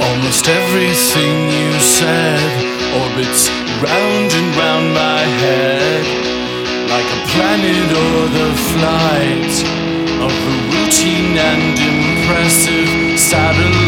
Almost Everything you said orbits round and round my head like a planet or the flight of a routine and impressive satellite.